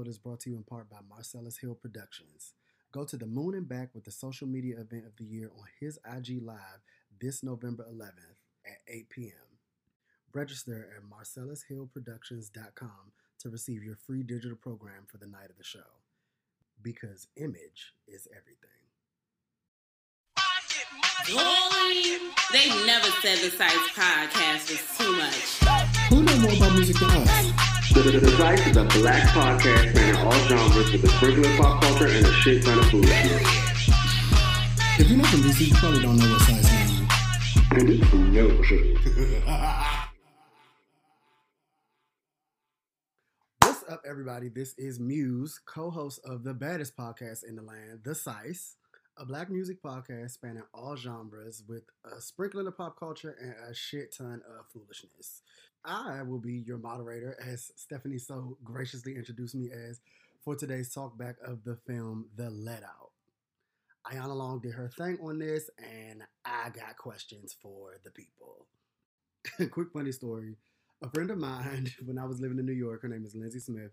Psyce. This episode is brought to you in part by Marcellas Hill Productions. Go to the moon and back with the social media event of the year on his IG Live this November 11th at 8 p.m. Register at marcellashillproductions.com to receive your free digital program for the night of the show. Because image is everything. Boy, they never said the Psyce podcast was too much. Who know more about music than us? The, the is a black podcast spanning all genres with a sprinkle of pop culture and a shit ton of food. If you're not from DC, you probably don't know what psyce means. And this food never should. What's up, everybody? This is Muse, co-host of the baddest podcast in the land, The Psyce, a black music podcast spanning all genres with a sprinkling of pop culture and a shit ton of foolishness. I will be your moderator, as Stephanie so graciously introduced me as, for today's talkback of the film The Let Out. Ayanna Long did her thing on this, and I got questions for the people. Quick funny story. A friend of mine, when I was living in New York, her name is Lindsay Smith,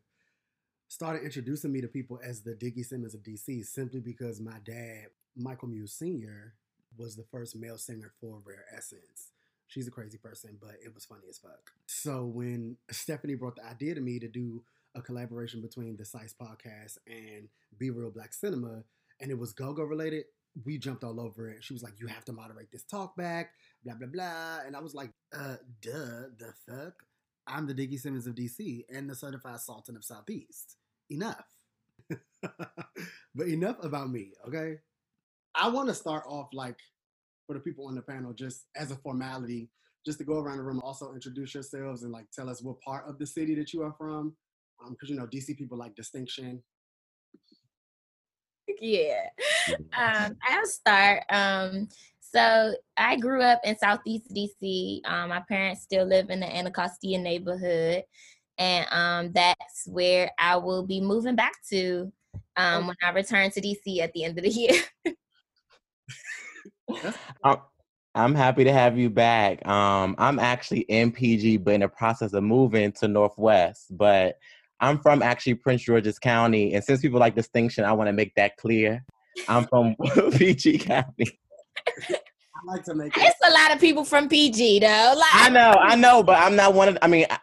started introducing me to people as the Diggy Simmons of DC simply because my dad, Michael Muse Sr., was the first male singer for Rare Essence. She's a crazy person, but it was funny as fuck. So when Stephanie brought the idea to me to do a collaboration between the Psyce podcast and Be Reel Black Cinema, and it was go-go related, we jumped all over it. She was like, "You have to moderate this talk back, blah blah blah," and I was like, "Uh, duh, the fuck." I'm the Diggy Simmons of DC and the certified Sultan of Southeast. Enough. but enough about me, okay? I want to start off like for the people on the panel, just as a formality, just to go around the room, also introduce yourselves and like tell us what part of the city that you are from. Because you know, DC people like distinction. yeah. Um, I'll start. Um, so I grew up in Southeast DC. Um, my parents still live in the Anacostia neighborhood, and um, that's where I will be moving back to um, when I return to DC at the end of the year. I'm, I'm happy to have you back. Um, I'm actually in PG, but in the process of moving to Northwest. But I'm from actually Prince George's County, and since people like distinction, I want to make that clear. I'm from PG County. I like to make it. it's a lot of people from PG though. Like, I know, I know, but I'm not one of. I mean, I,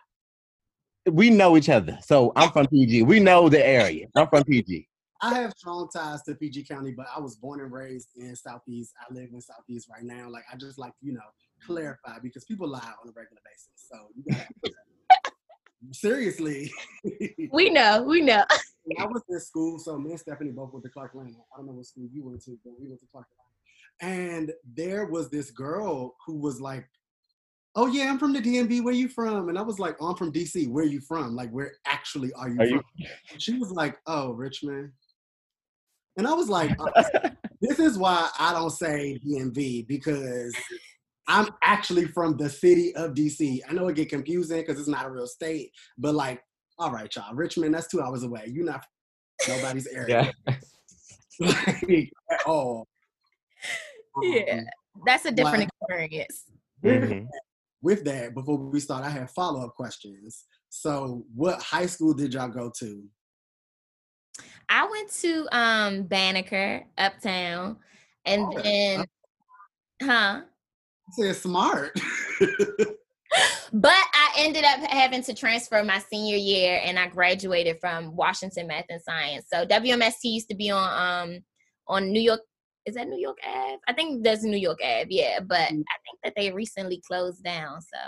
we know each other, so I'm from PG. We know the area. I'm from PG. I have strong ties to PG County, but I was born and raised in Southeast. I live in Southeast right now. Like I just like you know, mm-hmm. clarify because people lie on a regular basis. So you gotta seriously. we know, we know. I was in school, so me and Stephanie both went to Clark Lane. I don't know what school you went to, but we went to Clark Lane. And there was this girl who was like, "Oh yeah, I'm from the DMV. Where you from?" And I was like, oh, "I'm from DC. Where you from? Like, where actually are you Are from?" you- She was like, "Oh, Richmond." And I was like, oh, "This is why I don't say DMV because I'm actually from the city of DC. I know it get confusing because it's not a real state, but like, all right, y'all, Richmond, that's two hours away. You're not nobody's area Yeah. like, at all. Yeah. Um, That's a different Like- experience. Mhm. with that, before we start, I have follow up questions. So, what high school did y'all go to? I went to um Banneker uptown, and Oh, then, huh? I said smart. But I ended up having to transfer my senior year, and I graduated from Washington Math and Science. So WMST used to be on um on New York. Is that New York Ave? I think there's New York Ave, yeah. But I Mhm. think that they recently closed down. So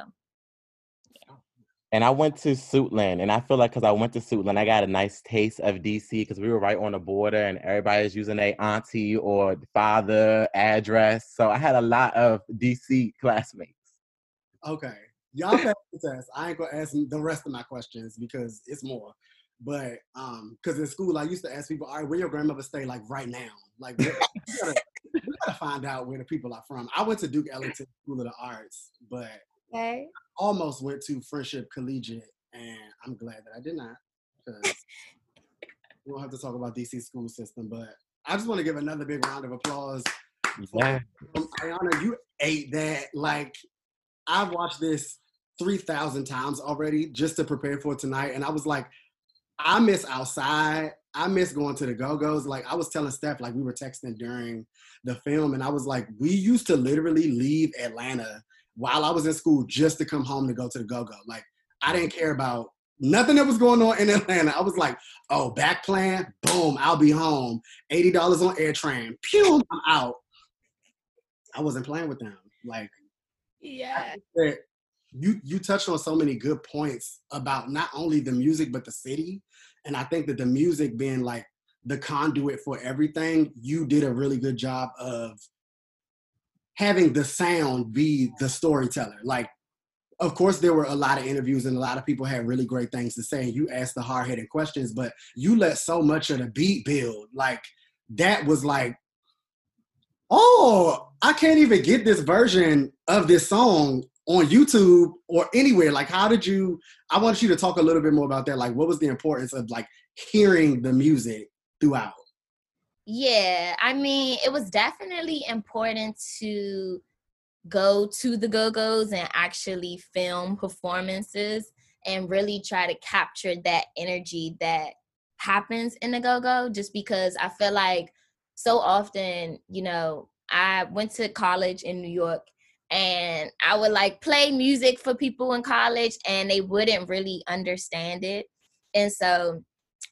And I went to Suitland, and I feel like because I went to Suitland, I got a nice taste of DC because we were right on the border, and everybody's using a auntie or father address. So I had a lot of DC classmates. okay, y'all pass the test. I ain't gonna ask the rest of my questions because it's more. But um, because in school I used to ask people, all right, where your grandmother stay like right now? Like, we, gotta, we gotta find out where the people are from. I went to Duke Ellington School of the Arts, but okay. almost went to Friendship Collegiate, and I'm glad that I did not because we don't have to talk about DC school system. But I just want to give another big round of applause. Yeah. Um, Ayanna, you ate that. Like, I've watched this 3,000 times already just to prepare for tonight. And I was like, I miss outside. I miss going to the go-go's. Like I was telling Steph, like we were texting during the film, and I was like, we used to literally leave Atlanta while I was in school just to come home to go to the go-go. Like I didn't care about nothing that was going on in Atlanta. I was like, oh, back plan, boom, I'll be home. $80 on AirTran, pew, I'm out. I wasn't playing with them. Like, Yeah. you you touched on so many good points about not only the music but the city and i think that the music being like the conduit for everything you did a really good job of having the sound be the storyteller like of course there were a lot of interviews and a lot of people had really great things to say and you asked the hard-hitting questions but you let so much of the beat build like that was like oh i can't even get this version of this song on YouTube or anywhere? Like, how did you? I want you to talk a little bit more about that. Like, what was the importance of like hearing the music throughout? Yeah, I mean, it was definitely important to go to the Go Go's and actually film performances and really try to capture that energy that happens in the Go Go. Just because I feel like so often, you know, I went to college in New York and I would like play music for people in college and they wouldn't really understand it. And so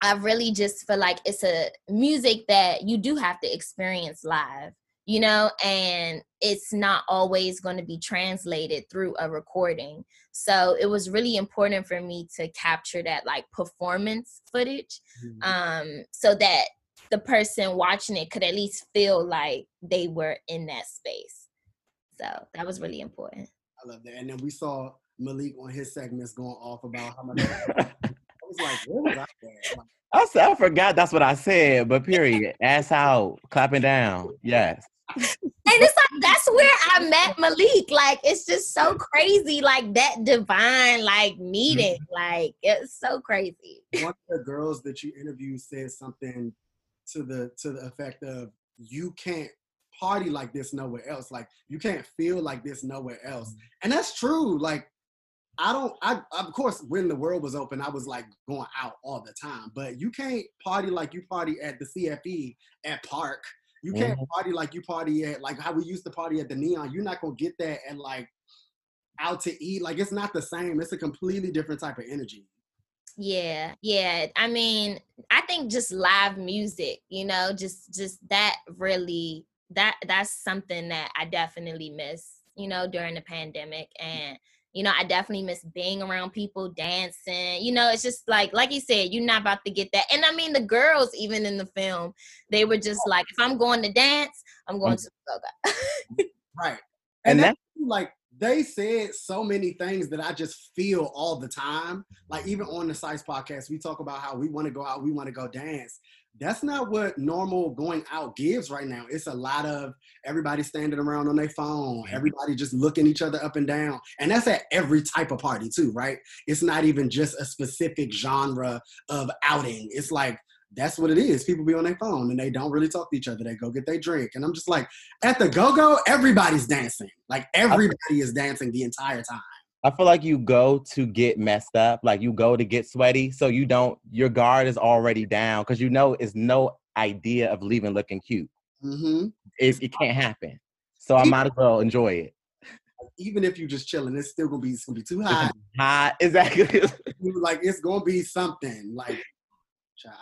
I really just feel like it's a music that you do have to experience live, you know, and it's not always going to be translated through a recording. So it was really important for me to capture that like performance footage Mm-hmm. um, so that the person watching it could at least feel like they were in that space. So that was really important. I love that. And then we saw Maleke on his segments going off about how much. I was like, where was I at? I, said, I forgot that's what I said, but period. Ass out, clapping down. Yes. And it's like that's where I met Maleke. Like it's just so crazy, like that divine like mm-hmm. meeting. Like it's so crazy. one of the girls that you interviewed said something to the to the effect of you can't party like this nowhere else like you can't feel like this nowhere else mm-hmm. and that's true like i don't i of course when the world was open i was like going out all the time but you can't party like you party at the cfe at park. You can't mm-hmm. party like you party at like how we used to party at the neon. You're not gonna get that and like out to eat. Like it's not the same. It's a completely different type of energy. Yeah, yeah. I mean, I think just live music, you know, just just that really that that's something that I definitely miss, you know, during the pandemic and you know, I definitely miss being around people dancing. You know, it's just like like you said, you're not about to get that. And I mean the girls even in the film, they were just oh. like if I'm going to dance, I'm going um to yoga. Right. And And, that's like they said so many things that I just feel all the time. Like even on the Psyce podcast, we talk about how we want to go out, we want to go dance. That's not what normal going out gives right now. It's a lot of everybody standing around on their phone, mm-hmm. everybody just looking each other up and down. And that's at every type of party too, right? It's not even just a specific genre of outing. It's like that's what it is. People be on their phone and they don't really talk to each other. They go get their drink. And I'm just like, at the go go, everybody's dancing. Like everybody is dancing the entire time. I feel like you go to get messed up, like you go to get sweaty, so you don't. Your guard is already down because you know it's no idea of leaving looking cute. Mm-hmm. It, it can't happen. So I might as well enjoy it. Even if you're just chilling, it's still gonna be it's gonna be too hot. Hot, exactly. like it's gonna be something. Like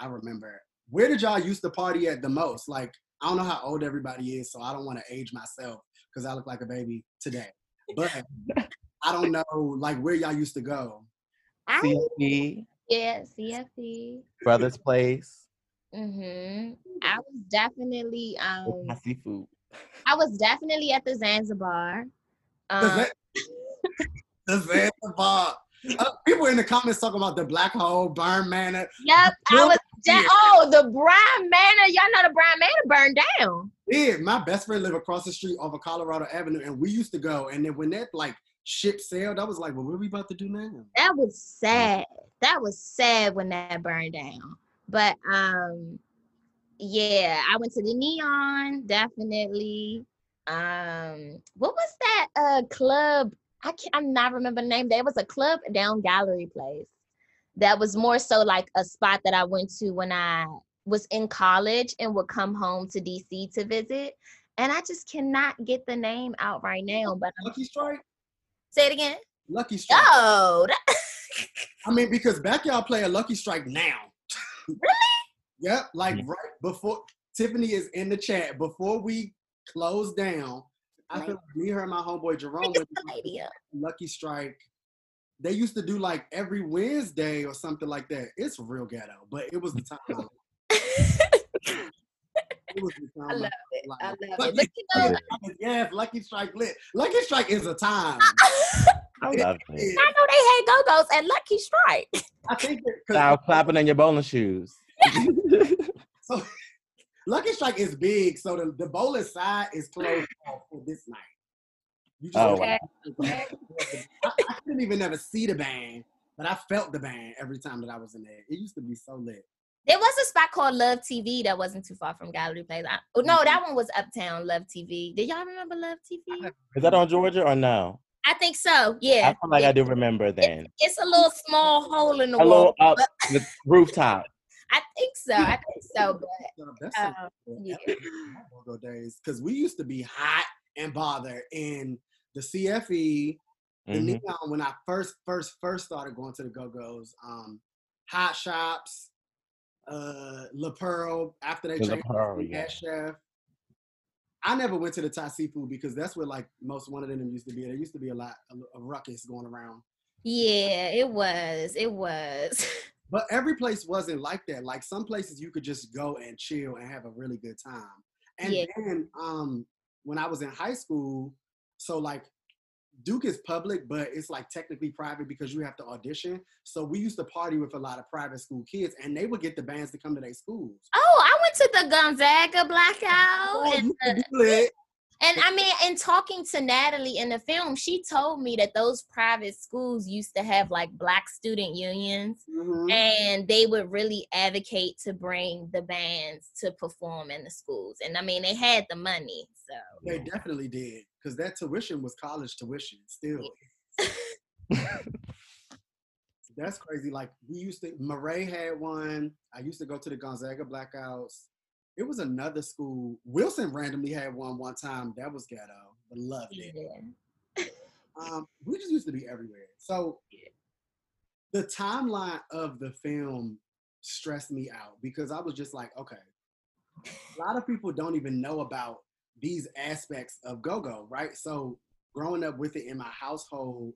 I remember. Where did y'all used to party at the most? Like I don't know how old everybody is, so I don't want to age myself because I look like a baby today. But I don't know like where y'all used to go. I CFP, yeah, CFP. Brother's Place, Mm-hmm. I was definitely um hot seafood. I was definitely at the Zanzibar. The Um, the Zanzibar. Uh, people in the comments talking about the black hole, burn manor. yep, I was shit. de- oh the Brian Manor. Y'all know the Brian Manor burned down. Yeah, my best friend lived across the street off of Colorado Avenue, and we used to go. And then when that like ship sailed, I was like, "Well, what are we about to do now?" That was sad. That was sad when that burned down. But um yeah, I went to the Neon, definitely. Um what was that uh club I can't I'm not remember the name. There was a club down Gallery Place that was more so like a spot that I went to when I was in college and would come home to DC to visit. And I just cannot get the name out right now. But Lucky Strike. Say it again. Lucky Strike. Oh, that- I mean, because backyard play a Lucky Strike now. Really? Yep. Like Yeah. right before Tiffany is in the chat before we close down. I feel like me, her, and my homeboy Jerome Look at went to the lady up. Lucky Strike. They used to do like every Wednesday or something like that. It's real ghetto, but it was the time. I liked. It was the time. I love I it. I love Lucky it. But you know, Strike, yes, Lucky Strike lit. Lucky Strike is a time. I love it. I know they had go-go's at Lucky Strike. I think Now clapping in your bowling shoes. so Lucky Strike is big, so the, the bowling side is closed off for this night. You just Oh, Okay. I, I couldn't even never see the band, but I felt the band every time that I was in there. It used to be so lit. There was a spot called Love TV that wasn't too far from Gallery Place. I, oh, no, that one was Uptown Love TV. Did y'all remember Love TV? Is that on Georgia or no? I think so. Yeah. I feel like I do remember then. It's a little small hole in the A wall. little up the rooftop. I think so. I think so. But that's um, some yeah. go days because we used to be hot and bothered in the CFE, the Mhm. Neon when I first first first started going to the Go Go's, um, Hot Shops, uh, La Pearl after they The changed Pearl, to yeah. Head Chef. I never went to the Thai seafood because that's where like most one of them used to be. There used to be a lot of ruckus going around. yeah, it was. It was. But every place wasn't like that. Like some places you could just go and chill and have a really good time. And Yeah. then um when I was in high school, so like Duke is public, but it's like technically private because you have to audition. So we used to party with a lot of private school kids and they would get the bands to come to their schools. Oh, I went to the Gonzaga blackout. Oh, and, the- could be lit. And I mean, in talking to Natalie in the film, she told me that those private schools used to have like black student unions. Mhm. and they would really advocate to bring the bands to perform in the schools and i mean they had the money so They definitely did because that tuition was college tuition still. That's crazy. Like we used to, Murray had one. I used to go to the Gonzaga Blackouts. It was another school. Wilson randomly had one one time. That was ghetto, but loved it. yeah. Um, we just used to be everywhere. So the timeline of the film stressed me out because I was just like, okay, a lot of people don't even know about these aspects of go-go, right? So growing up with it in my household,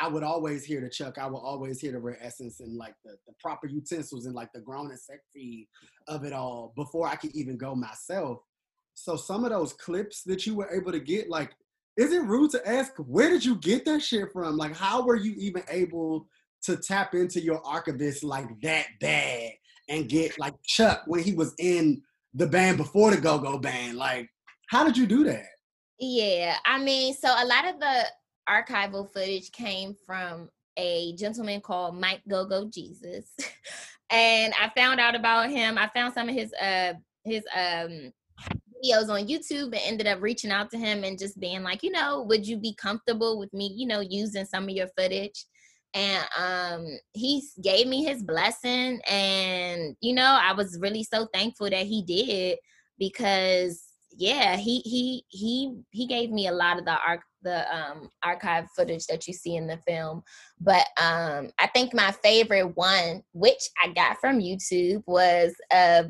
I would always hear the Chuck. I would always hear the Rare Essence and like the, the proper utensils and like the grown and sexy of it all before I could even go myself. So some of those clips that you were able to get, like, is it rude to ask where did you get that shit from? Like, how were you even able to tap into your archivist like that bad and get like Chuck when he was in the band before the Go Go Band? Like, how did you do that? yeah i mean so a lot of the archival footage came from a gentleman called mike gogo jesus. And i found out about him. I found some of his uh his um videos on youtube and ended up reaching out to him and just being like you know would you be comfortable with me you know using some of your footage? And um he gave me his blessing and you know i was really so thankful that he did because yeah he he he he gave me a lot of the arc the um archive footage that you see in the film but um i think my favorite one which i got from youtube was uh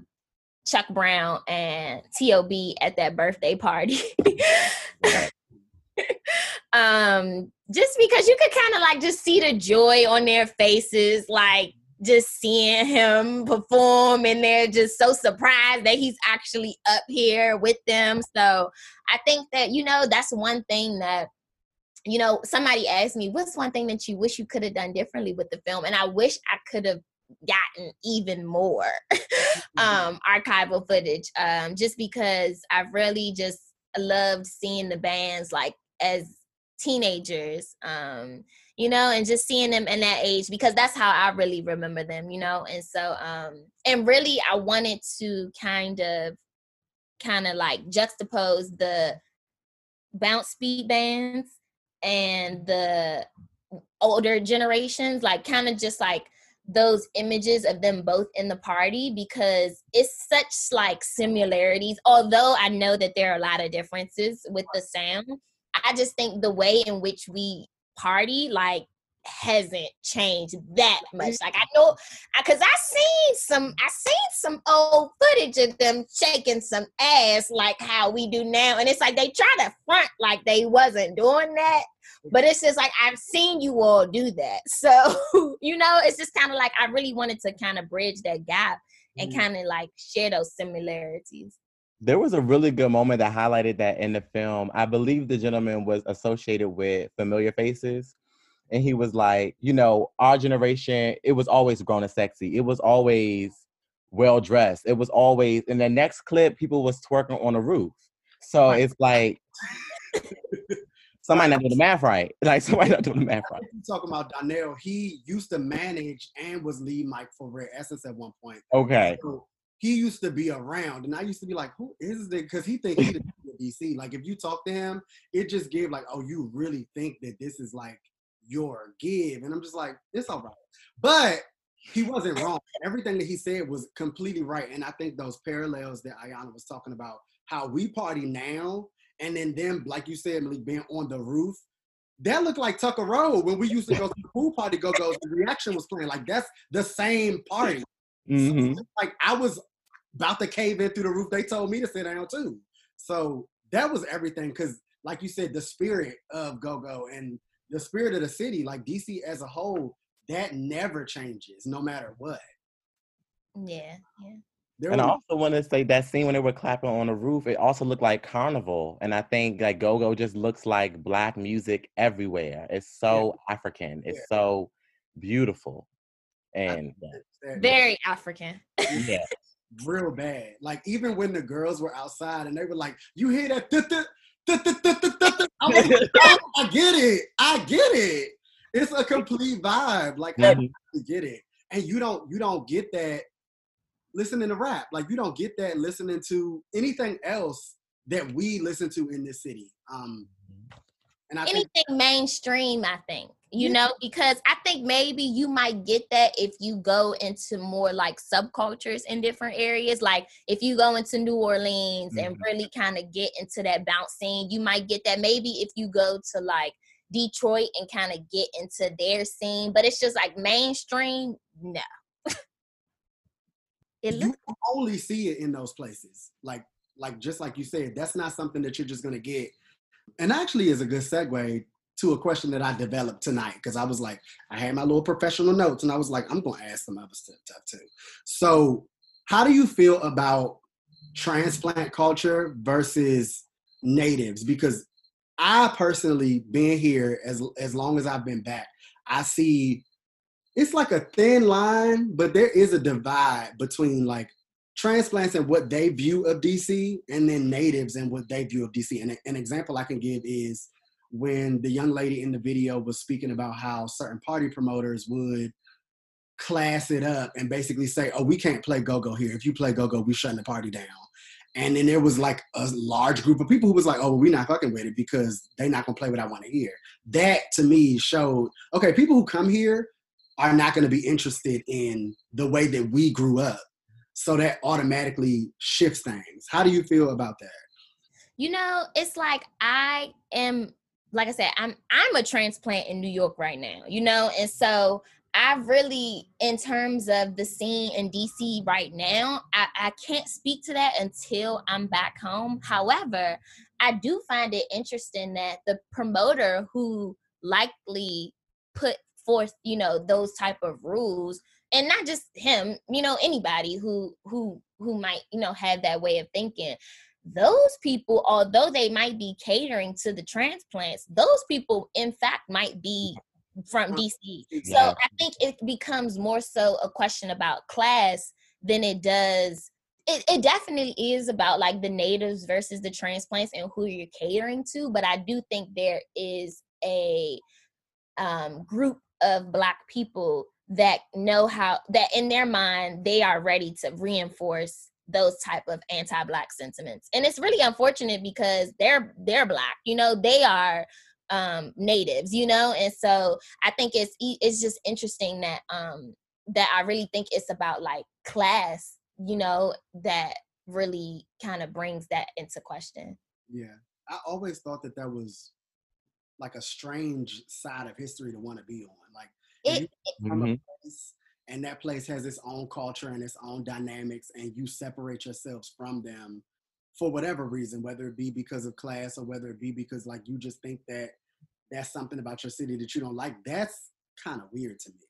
chuck brown and tob at that birthday party. Um just because you could kind of like just see the joy on their faces like just seeing him perform and they're just so surprised that he's actually up here with them. So i think that you know that's one thing that you know somebody asked me what's one thing that you wish you could have done differently with the film? And i wish i could have gotten even more um archival footage um just because i really just loved seeing the bands like as teenagers um you know and just seeing them in that age because that's how i really remember them you know and so um and really i wanted to kind of kind of like juxtapose the bounce beat bands and the older generations, like kind of just like those images of them both in the party because it's such like similarities although i know that there are a lot of differences with the sound i just think the way in which we party like hasn't changed that much like i know because i seen some i seen some old footage of them shaking some ass like how we do now and it's like they try to front like they wasn't doing that but it's just like I've seen you all do that. So, you know, it's just kind of like I really wanted to kind of bridge that gap and mm-hmm. kind of like share those similarities. There was a really good moment that highlighted that in the film. I believe the gentleman was associated with familiar faces. And he was like, you know, our generation, it was always grown and sexy. It was always well dressed. It was always in the next clip, people was twerking on a roof. So it's like somebody not doing the math right. Like somebody not doing the math right. talking about Donnell, he used to manage and was lead mic for Rare Essence at one point. Okay. So he used to be around, and I used to be like, "Who is this?" Because he think he's DC. Like if you talk to him, it just gave like, "Oh, you really think that this is like your give?" And I'm just like, "It's all right," but he wasn't wrong. Everything that he said was completely right, and I think those parallels that Ayanna was talking about, how we party now and then them, like you said, Maleke, being on the roof. That looked like Tucker Road when we used to go to the pool party, go go. The reaction was playing like that's the same party. Mm-hmm. So, like I was about to cave in through the roof. They told me to sit down too. So that was everything. Cause like you said, the spirit of go go and the spirit of the city, like DC as a whole, that never changes, no matter what. Yeah, yeah. There and I also want to say that scene when they were clapping on the roof, it also looked like carnival. And I think like go go just looks like black music everywhere. It's so yeah. African. It's yeah. so beautiful. And very African. Yeah. Real bad. Like even when the girls were outside and they were like, you hear that? I get it. I get it. It's a complete vibe. Like mm-hmm. I get it. And you don't you don't get that listening to rap. Like you don't get that listening to anything else that we listen to in this city. Um, and I anything think- mainstream, I think you know because i think maybe you might get that if you go into more like subcultures in different areas like if you go into new orleans mm-hmm. and really kind of get into that bounce scene you might get that maybe if you go to like detroit and kind of get into their scene but it's just like mainstream no it you can only see it in those places. Like, like just like you said, that's not something that you're just gonna get. And actually, is a good segue to a question that I developed tonight because I was like, I had my little professional notes, and I was like, I'm gonna ask some other stuff too. So, how do you feel about transplant culture versus natives? Because I personally, being here as as long as I've been back, I see it's like a thin line, but there is a divide between like transplants and what they view of DC and then natives and what they view of DC. And an example I can give is when the young lady in the video was speaking about how certain party promoters would class it up and basically say, oh, we can't play go-go here. If you play go-go, we shutting the party down. And then there was like a large group of people who was like, oh, well, we're not fucking with it because they're not gonna play what I want to hear. That to me showed, okay, people who come here are not going to be interested in the way that we grew up. So that automatically shifts things. How do you feel about that? You know, it's like I am like I said, I'm I'm a transplant in New York right now, you know, and so I really, in terms of the scene in DC right now, I, I can't speak to that until I'm back home. However, I do find it interesting that the promoter who likely put forth, you know those type of rules and not just him you know anybody who who who might you know have that way of thinking. Those people although they might be catering to the transplants those people in fact might be from dc so i think it becomes more so a question about class than it does it, it definitely is about like the natives versus the transplants and who you're catering to but i do think there is a um, group of black people that know how that in their mind they are ready to reinforce those type of anti-black sentiments. And it's really unfortunate because they're they're black you know they are um natives you know? And so i think it's it's just interesting that um that i really think it's about like class you know that really kind of brings that into question. Yeah, I always thought that that was like a strange side of history to want to be on. Like, it, you from a Mhm. place and that place has its own culture and its own dynamics, and you separate yourselves from them for whatever reason, whether it be because of class or whether it be because like you just think that that's something about your city that you don't like. That's kind of weird to me.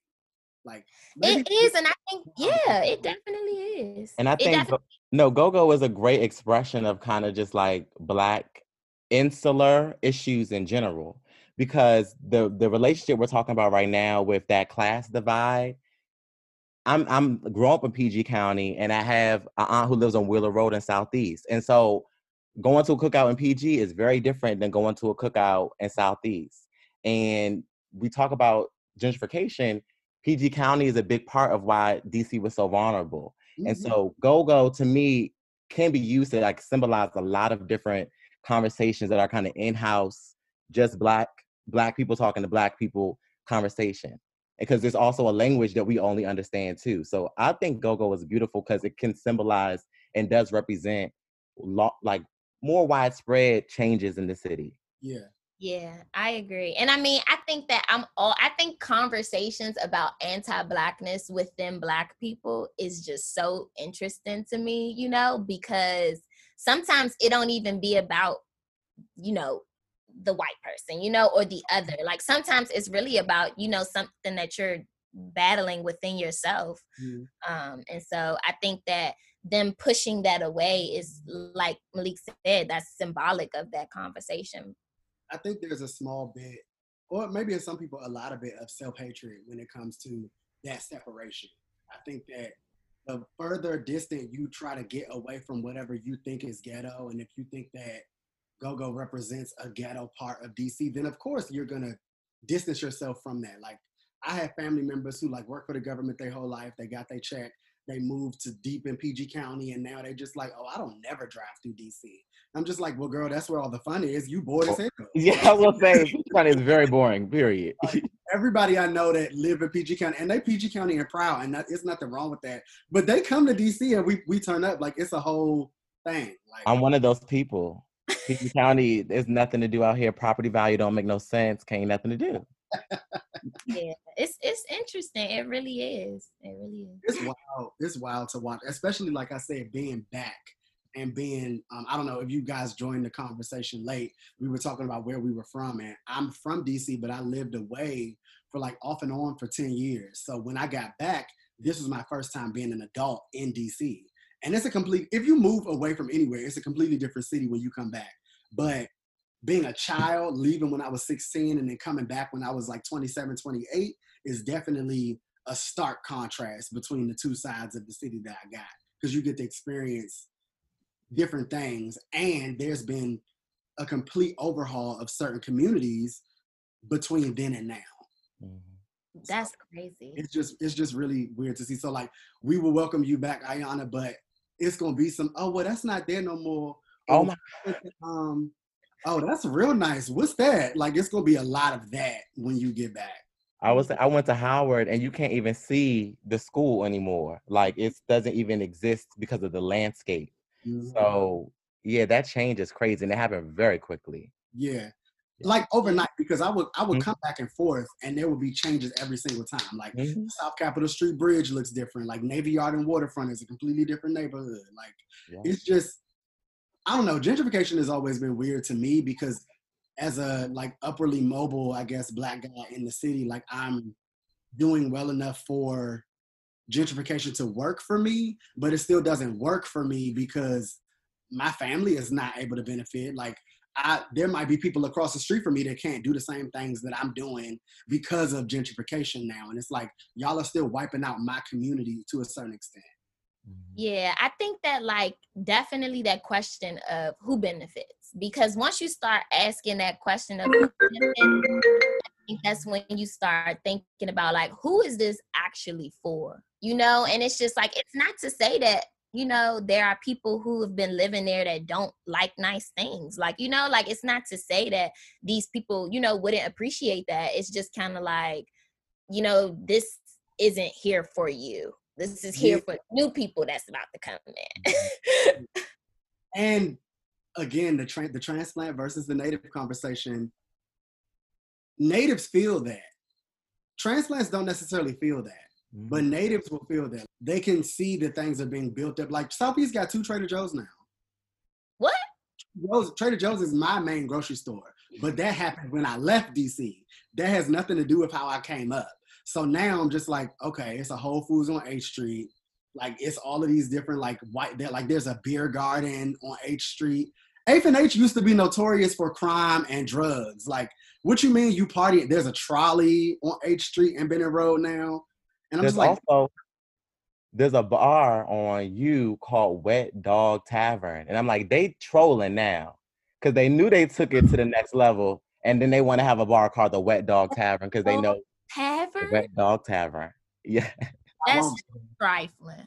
Like, it is and i think yeah it definitely is And I think definitely- no, go-go is a great expression of kind of just like black insular issues in general because the the relationship we're talking about right now with that class divide I'm I'm grown up in PG County and I have an aunt who lives on Wheeler Road in Southeast. And so going to a cookout in PG is very different than going to a cookout in Southeast. And we talk about gentrification, PG County is a big part of why DC was so vulnerable. And Mhm. so go-go to me can be used to like symbolize a lot of different conversations that are kind of in-house, just black black people talking to black people conversation. Because there's also a language that we only understand too. So I think go-go is beautiful because it can symbolize and does represent lo- like more widespread changes in the city. yeah, Yeah, I agree. And I mean, I think that I'm all I think conversations about anti-blackness within black people is just so interesting to me, you know, because sometimes it don't even be about, you know, the white person, you know, or the other. Like sometimes it's really about, you know, something that you're battling within yourself. Mhm. Um, and so I think that them pushing that away is like Maleke said, that's symbolic of that conversation. I think there's a small bit, or maybe in some people, a lot of bit of self hatred when it comes to that separation. I think that the further distant you try to get away from whatever you think is ghetto, and if you think that Go Go represents a ghetto part of DC, then of course you're gonna distance yourself from that. Like I have family members who like work for the government their whole life. They got their check. They moved to deep in PG County, and now they just like, oh, I don't never drive through DC. I'm just like, well, girl, that's where all the fun is. You bored as oh, hell. Yeah, I will say PG County is very boring, period. everybody I know that live in PG County, and they PG County and proud, and that, it's nothing wrong with that. But they come to DC and we we turn up like it's a whole thing. Like I'm one of those people. PG County, there's nothing to do out here. Property value don't make no sense. Can't nothing to do. yeah it's it's interesting it really is it really is it's wild. It's wild to watch, especially like I said, being back and being. Um, I don't know if you guys joined the conversation late. We were talking about where we were from, and I'm from DC, but I lived away for like off and on for ten years. So when I got back, this was my first time being an adult in DC, and it's a complete. If you move away from anywhere, it's a completely different city when you come back. But being a child, leaving when I was 16 and then coming back when I was like 27, 28 is definitely a stark contrast between the two sides of the city that I got because you get to experience different things and there's been a complete overhaul of certain communities between then and now mm-hmm. that's crazy it's just it's just really weird to see so like we will welcome you back ayanna but it's gonna be some oh well that's not there no more Oh Or, my um oh that's real nice what's that like it's gonna be a lot of that when you get back I was I went to Howard and you can't even see the school anymore. Like it doesn't even exist because of the landscape. Mm-hmm. So yeah, that change is crazy and it happened very quickly. Yeah. Like overnight, because I would I would Mhm. come back and forth and there would be changes every single time. Like Mhm. South Capitol Street Bridge looks different. Like Navy Yard and Waterfront is a completely different neighborhood. Like Yeah. it's just I don't know. Gentrification has always been weird to me because as a like upperly mobile, I guess, black guy in the city, like I'm doing well enough for gentrification to work for me, but it still doesn't work for me because my family is not able to benefit. Like I there might be people across the street from me that can't do the same things that I'm doing because of gentrification now. And it's like y'all are still wiping out my community to a certain extent. Mm-hmm. Yeah, I think that like definitely that question of who benefits because once you start asking that question of who benefits, I think that's when you start thinking about like who is this actually for, you know? And it's just like it's not to say that you know, there are people who have been living there that don't like nice things. Like, you know, like it's not to say that these people, you know, wouldn't appreciate that. It's just kind of like, you know, this isn't here for you. This is here for new people that's about to come in. and again, the tra- the transplant versus the native conversation. Natives feel that. Transplants don't necessarily feel that. Mm-hmm. But natives will feel that. They can see that things are being built up. Like Southeast got two Trader Joe's now. What? Trader Joe's is my main grocery store. But that happened when I left DC. That has nothing to do with how I came up. So now I'm just like, okay, it's a Whole Foods on H Street. Like it's all of these different like white. Like there's a beer garden on H Street. Eighth and H used to be notorious for crime and drugs. Like, what you mean you party? There's a trolley on H Street and Benning Road now. And I'm there's just like, also there's a bar on you called Wet Dog Tavern, and I'm like, they trolling now because they knew they took it to the next level, and then they want to have a bar called the Wet Dog Tavern because they know Tavern, Wet Dog Tavern. Yeah, that's trifling.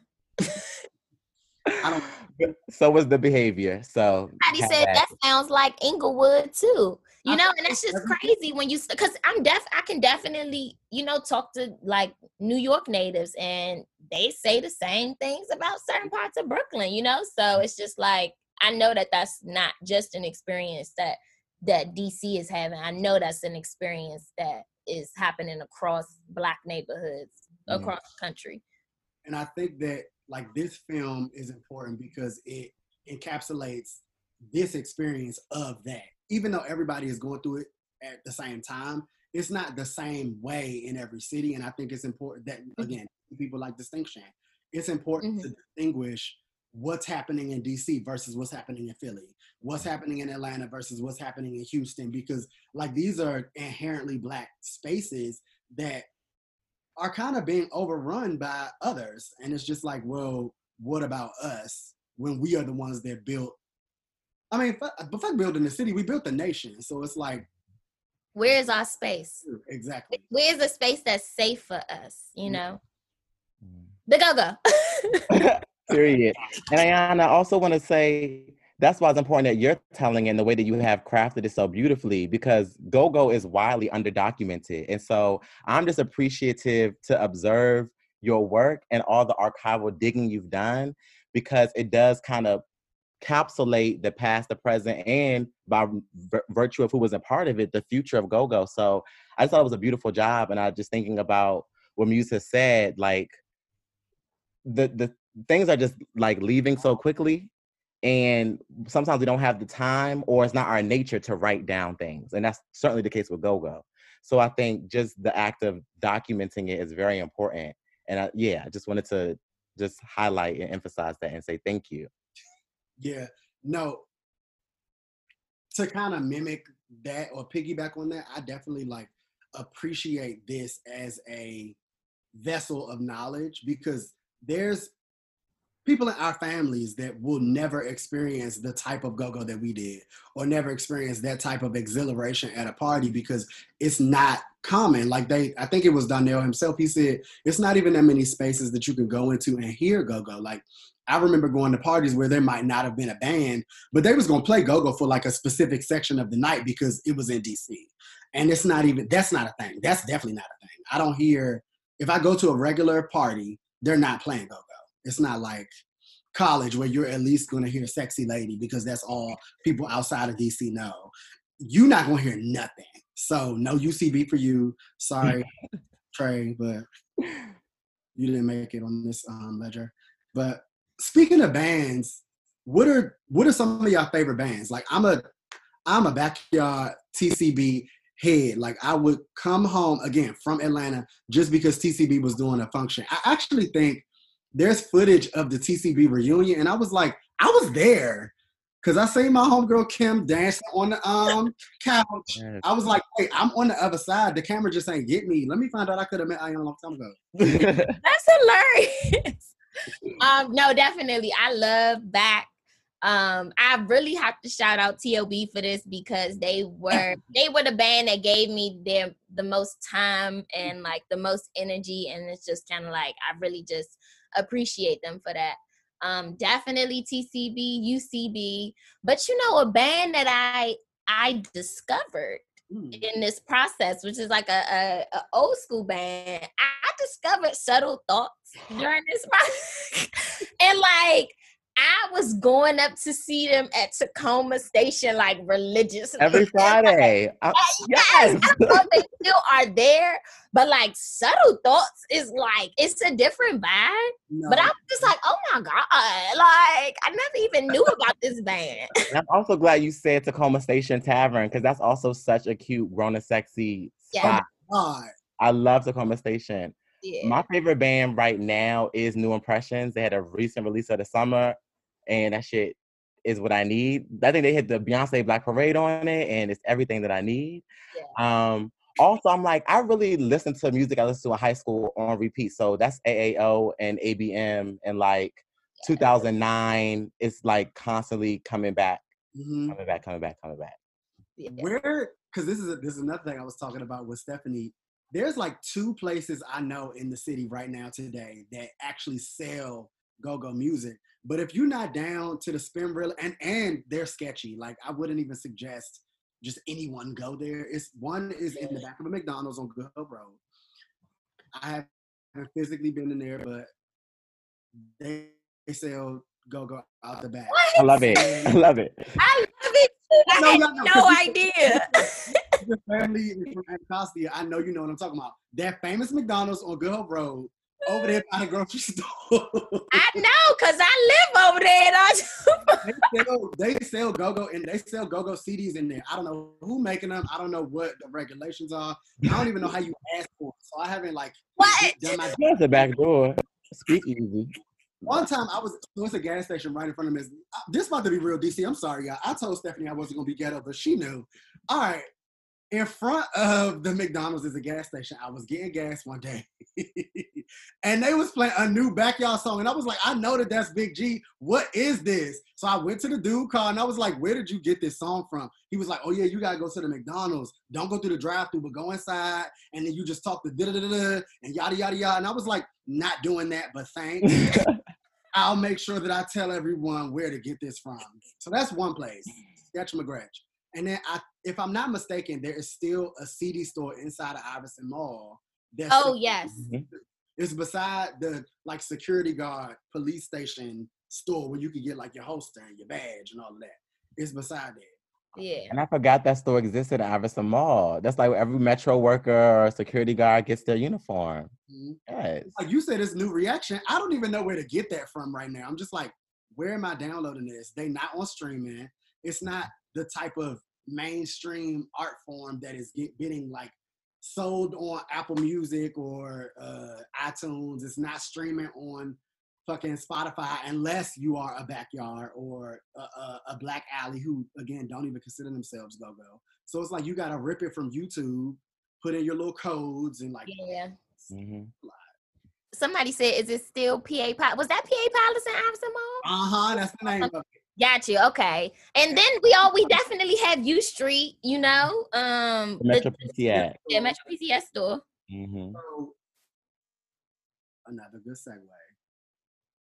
I don't. So was the behavior. So Patty said that. that sounds like Inglewood too. You know, and that's just crazy when you because I'm deaf. I can definitely you know talk to like New York natives, and they say the same things about certain parts of Brooklyn. You know, so it's just like I know that that's not just an experience that that DC is having. I know that's an experience that is happening across Black neighborhoods mm-hmm. across the country. And I think that like this film is important because it encapsulates this experience of that. Even though everybody is going through it at the same time, it's not the same way in every city. And I think it's important that mm-hmm. again, people like distinction. It's important mm-hmm. to distinguish what's happening in DC versus what's happening in Philly, what's happening in Atlanta versus what's happening in Houston, because like these are inherently black spaces that are kind of being overrun by others. And it's just like, well, what about us when we are the ones that built? I mean, but fuck building the city, we built the nation. So it's like, where's our space? Exactly. Where's the space that's safe for us? You know, mm. the go go. Period. And Ayanna, I also want to say that's why it's important that you're telling and the way that you have crafted it so beautifully because go-go is widely underdocumented and so i'm just appreciative to observe your work and all the archival digging you've done because it does kind of capsulate the past the present and by virtue of who was a part of it the future of go-go. So i just thought it was a beautiful job and i just thinking about what muse has said like the the things are just like leaving so quickly and sometimes we don't have the time or it's not our nature to write down things and that's certainly the case with go-go. So i think just the act of documenting it is very important and I, yeah i just wanted to just highlight and emphasize that and say thank you yeah. No to kind of mimic that or piggyback on that i definitely like appreciate this as a vessel of knowledge because there's people in our families that will never experience the type of go-go that we did or never experience that type of exhilaration at a party because it's not common. Like they i think it was donnell himself he said it's not even that many spaces that you can go into and hear go-go. Like i remember going to parties where there might not have been a band but they was going to play go-go for like a specific section of the night because it was in dc and it's not even that's not a thing that's definitely not a thing i don't hear if i go to a regular party they're not playing go-go it's not like college where you're at least going to hear sexy lady because that's all people outside of DC know. You're not going to hear nothing. So no UCB for you. Sorry, Trey, but you didn't make it on this um, ledger. But speaking of bands, what are what are some of your favorite bands? Like I'm a I'm a backyard TCB head. Like I would come home again from Atlanta just because TCB was doing a function. I actually think there's footage of the TCB reunion, and I was like, I was there. Cause I seen my homegirl Kim dancing on the um couch. I was like, wait, I'm on the other side. The camera just ain't get me. Let me find out I could have met Ian a long time ago. That's hilarious. um, no, definitely. I love back. Um, I really have to shout out TOB for this because they were they were the band that gave me their the most time and like the most energy, and it's just kind of like I really just appreciate them for that. Um, definitely TCB, UCB. But you know, a band that I I discovered Mm. in this process, which is like a, a, a old school band, I discovered subtle thoughts during this process. and like I was going up to see them at Takoma Station like religiously. Every Friday. Uh, I- yes. I don't know if they still are there, but like subtle thoughts is like it's a different vibe. No. But I'm just like, oh my god, like I never even knew about this band. And I'm also glad you said Takoma Station Tavern because that's also such a cute, grown and sexy spot. Oh god. I love Takoma Station. Yeah. My favorite band right now is New Impressions. They had a recent release of the summer, and that shit is what I need. I think they hit the Beyonce Black Parade on it, and it's everything that I need. Um, also, I'm like, I really listen to music I listened to in high school on repeat. So that's AAO and ABM, and like 2009, it's like constantly coming back, Mhm. coming back, coming back, coming back. yeah. Where? Because this is a, this is another thing I was talking about with Stephanie. There's like two places I know in the city right now today that actually sell go-go music. But if you're not down to the spin reel, and and they're sketchy, like I wouldn't even suggest just anyone go there. It's one is in the back of a McDonald's on Good Hope Road. I haven't physically been in there, but they, they sell go-go out the back. I love it. I love it. I love it. too. I No, had y'all know, no 'cause you- idea. your family is from Anacostia, I know you know what I'm talking about. That famous McDonald's on Good Hope Road, over there by the grocery store. I know, cause I live over there. And I they sell, they sell go-go and they sell go-go CDs in there. I don't know who making them. I don't know what the regulations are. I don't even know how you ask for it. So I haven't like what? done my There's the back door. Speak easy. One time I was, so it's a gas station right in front of me. Uh, This about to be real DC. I'm sorry, y'all. I told Stephanie I wasn't gonna be ghetto, but she knew. All right. In front of the McDonald's is a gas station. I was getting gas one day, and they was playing a new backyard song, and I was like, I know that that's Big G. What is this? So I went to the dude car, and I was like, Where did you get this song from? He was like, Oh yeah, you gotta go to the McDonald's. Don't go through the drive-through, but go inside, and then you just talk to da da da da and yada yada yada. And I was like, Not doing that, but thanks. I'll make sure that I tell everyone where to get this from. So that's one place, Sketch McGratch. And then, I, if I'm not mistaken, there is still a CD store inside of Iverson Mall. That's Oh yes. It's beside the like security guard police station store where you can get like your holster and your badge and all of that. It's beside that. Yeah. And I forgot that store existed at Iverson Mall. That's like where every metro worker or security guard gets their uniform. Mhm. Yes. Like you said, this new reaction. I don't even know where to get that from right now. I'm just like, where am I downloading this? They not on streaming. It's not the type of mainstream art form that is get, getting like sold on Apple Music or uh, iTunes. It's not streaming on fucking Spotify unless you are a backyard or a, a, a black alley who again don't even consider themselves go go. So it's like you gotta rip it from YouTube, put in your little codes and like Yeah. hmm Somebody said, "Is it still PA Pilot? Was that PA Pilots in Iverson Mall?" uh huh. That's the name of it. Got you. Okay. And then we all we definitely have U Street. You know, um, The Metro the, PCS. yeah, Metro PCS store. hmm So, another good segue.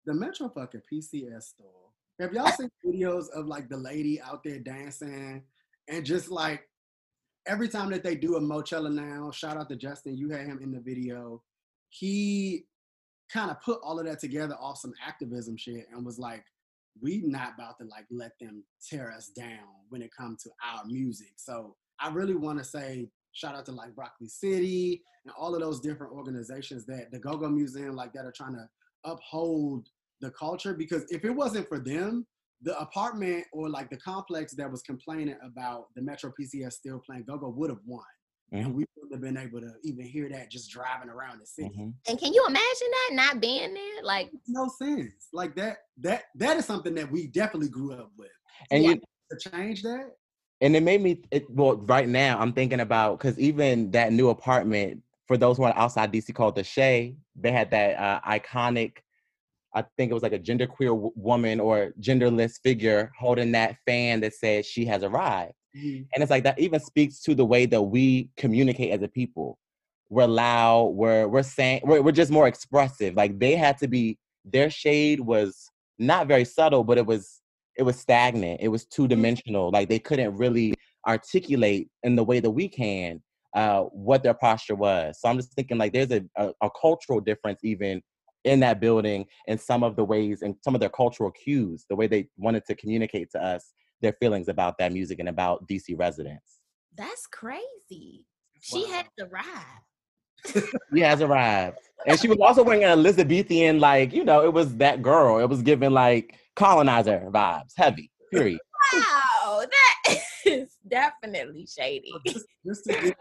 The Metro fucking PCS store. Have y'all seen videos of like the lady out there dancing and just like every time that they do a Moechella now, shout out to Justin, you had him in the video. He kind of put all of that together off some activism shit and was like, we not about to like let them tear us down when it comes to our music. So I really want to say shout out to like Broccoli City and all of those different organizations that the Go-Go Museum like that are trying to uphold the culture because if it wasn't for them, the apartment or like the complex that was complaining about the Metro PCS still playing Go-Go would have won. And Mhm. we wouldn't have been able to even hear that just driving around the city. hmm And can you imagine that not being there? Like, No sense. Like that that that is something that we definitely grew up with. And Yeah. you, To change that, and it made me it, well right now i'm thinking about because even that new apartment for those who are outside dc called the shay they had that uh, iconic i think it was like a genderqueer w- woman or genderless figure holding that fan that said she has arrived and it's like that even speaks to the way that we communicate as a people we're loud we're we're saying we're, we're just more expressive like they had to be their shade was not very subtle, but it was it was stagnant. It was two Mm-hmm. dimensional. Like they couldn't really articulate in the way that we can uh, what their posture was. So I'm just thinking like there's a, a, a cultural difference even in that building and some of the ways and some of their cultural cues, the way they wanted to communicate to us their feelings about that music and about DC residents. That's crazy. She Wow. had to ride. She has arrived. And she was also wearing an Elizabethan, like, you know, it was that girl. It was giving like colonizer vibes, heavy, period. Wow, that is definitely shady. just, just to give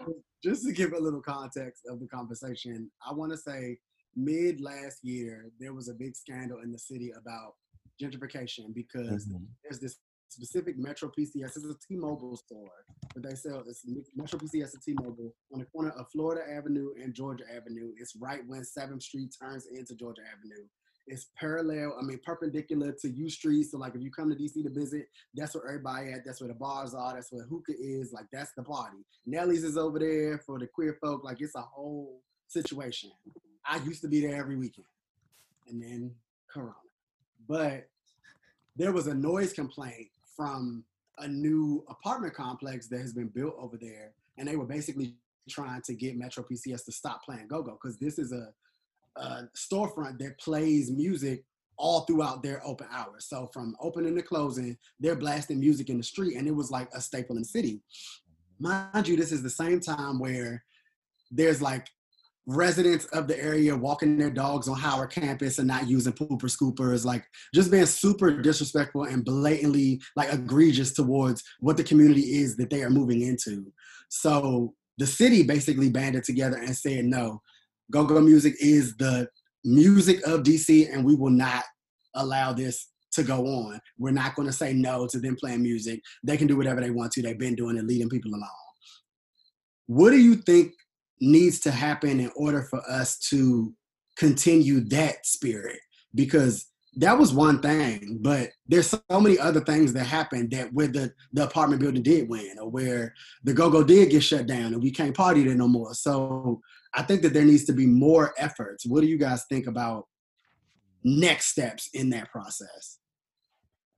just to give a little context of the conversation, I want to say mid last year there was a big scandal in the city about gentrification because Mhm. there's this specific Metro PCS. It's a T-Mobile store, but they sell it's Metro PCS and T-Mobile on the corner of Florida Avenue and Georgia Avenue. It's right when Seventh Street turns into Georgia Avenue. It's parallel, I mean perpendicular to U Street. So like if you come to DC to visit, that's where everybody at. That's where the bars are. That's where hookah is. Like that's the party. Nellie's is over there for the queer folk. Like it's a whole situation. I used to be there every weekend, and then Corona. But there was a noise complaint from a new apartment complex that has been built over there, and they were basically trying to get Metro PCS to stop playing go-go because this is a, a storefront that plays music all throughout their open hours. So from opening to closing, they're blasting music in the street, and it was like a staple in the city. Mind you, this is the same time where there's like residents of the area walking their dogs on Howard campus and not using pooper scoopers, like just being super disrespectful and blatantly like egregious towards what the community is that they are moving into. So the city basically banded together and said, no, go-go music is the music of DC and we will not allow this to go on. We're not going to say no to them playing music. They can do whatever they want to. They've been doing it, leading people along. What do you think needs to happen in order for us to continue that spirit? Because that was one thing, but there's so many other things that happened that where the, the apartment building did win or where the go-go did get shut down and we can't party there no more. So I think that there needs to be more efforts. What do you guys think about next steps in that process?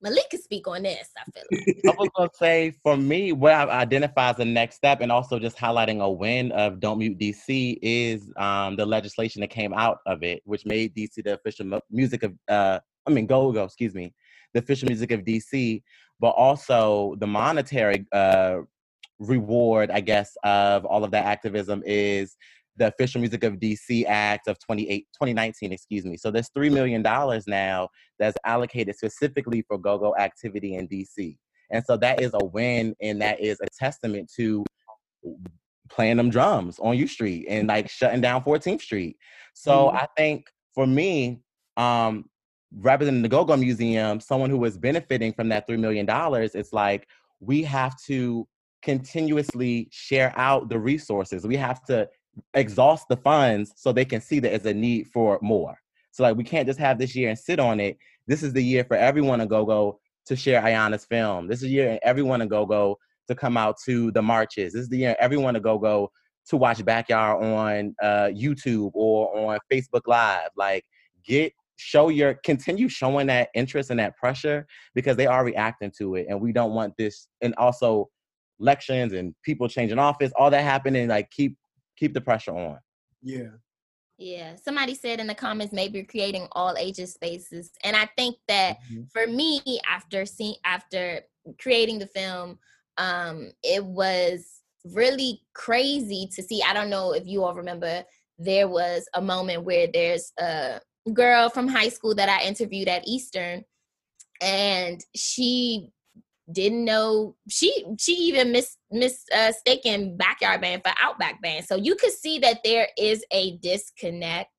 Maleke can speak on this, I feel like. I was gonna say for me, what I identify as the next step, and also just highlighting a win of Don't Mute DC is um, the legislation that came out of it, which made DC the official music of, uh, I mean, go go, excuse me, the official music of DC, but also the monetary uh, reward, I guess, of all of that activism is the official music of DC Act of 28, 2019, excuse me. So there's $3 million now that's allocated specifically for go-go activity in DC. And so that is a win and that is a testament to playing them drums on U Street and like shutting down 14th Street. So Mhm. I think for me, um, rather than the Go-Go Museum, someone who is benefiting from that $3 million, it's like we have to continuously share out the resources. We have to exhaust the funds so they can see that there's a need for more. So like we can't just have this year and sit on it. This is the year for everyone to go go to share Ayanna's film. This is the year everyone to go go to come out to the marches. This is the year everyone to go go to watch Backyard on uh, YouTube or on Facebook Live. Like get show your continue showing that interest and that pressure because they are reacting to it, and we don't want this. And also elections and people changing office, all that happening. Like keep keep the pressure on. Yeah. Yeah, somebody said in the comments maybe creating all ages spaces, and I think that Mm-hmm. for me, after seeing after creating the film, um, it was really crazy to see. I don't know if you all remember, there was a moment where there's a girl from high school that I interviewed at Eastern, and she didn't know she she even mis mistaken backyard band for outback band so you could see that there is a disconnect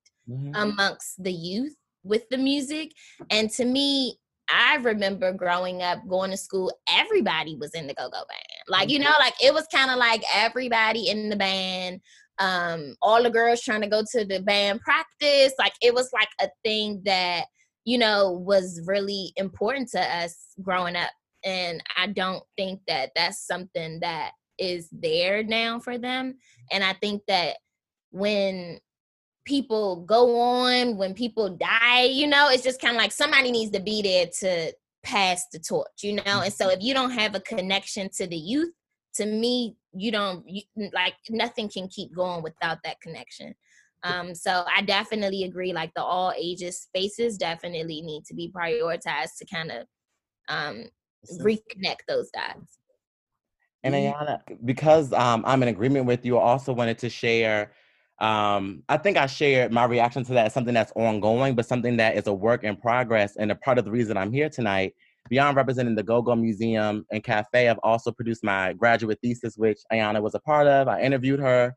amongst the youth with the music. And to me i remember growing up going to school everybody was in the go-go band. Like you know like it was kind of like everybody in the band um all the girls trying to go to the band practice. Like it was like a thing that you know was really important to us growing up and i don't think that that's something that is there now for them and i think that when people go on, when people die, you know, it's just kind of like somebody needs to be there to pass the torch, you know? And so if you don't have a connection to the youth, to me, you don't you, like nothing can keep going without that connection. Um, so I definitely agree. Like the all ages spaces definitely need to be prioritized to kind of um, reconnect those dots. And Ayanna, because um, I'm in agreement with you, I also wanted to share. Um, I think I shared my reaction to that as something that's ongoing, but something that is a work in progress. And a part of the reason I'm here tonight, beyond representing the Go Go Museum and Cafe, I've also produced my graduate thesis, which Ayanna was a part of. I interviewed her